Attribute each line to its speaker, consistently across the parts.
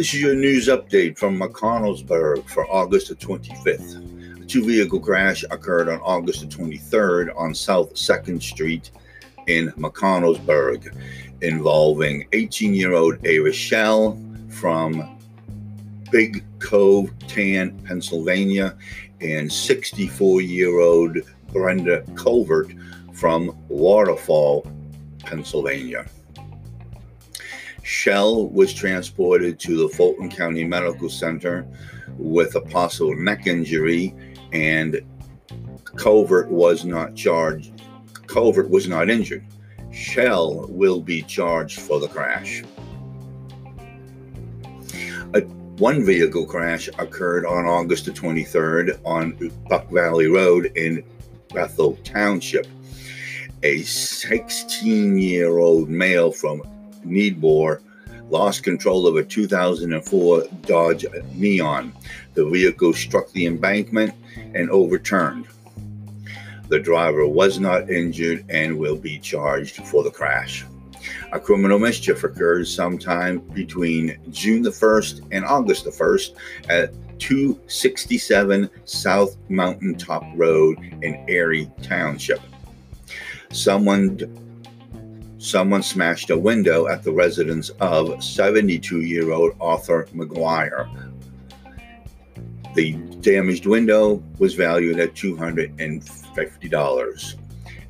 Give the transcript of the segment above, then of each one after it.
Speaker 1: This is your news update from McConnellsburg for August the 25th. A two vehicle crash occurred on August the 23rd on South 2nd Street in McConnellsburg involving 18 year old A. Rochelle from Big Cove, Tan, Pennsylvania, and 64 year old Brenda Colvert from Waterfall, Pennsylvania. Shell was transported to the Fulton County Medical Center with a possible neck injury, and Covert was not charged. Covert was not injured. Shell will be charged for the crash. A, one vehicle crash occurred on August the 23rd on Buck Valley Road in Bethel Township. A 16 year old male from Needmore lost control of a 2004 Dodge Neon. The vehicle struck the embankment and overturned. The driver was not injured and will be charged for the crash. A criminal mischief occurred sometime between June the 1st and August the 1st at 267 South Mountain Top Road in Ayr Township. Someone someone smashed a window at the residence of 72 year old Arthur McGuire. The damaged window was valued at $250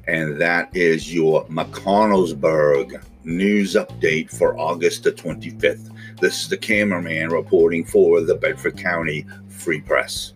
Speaker 1: and that is your McConnellsburg news update for August the 25th. This is the cameraman reporting for the Bedford County Free Press.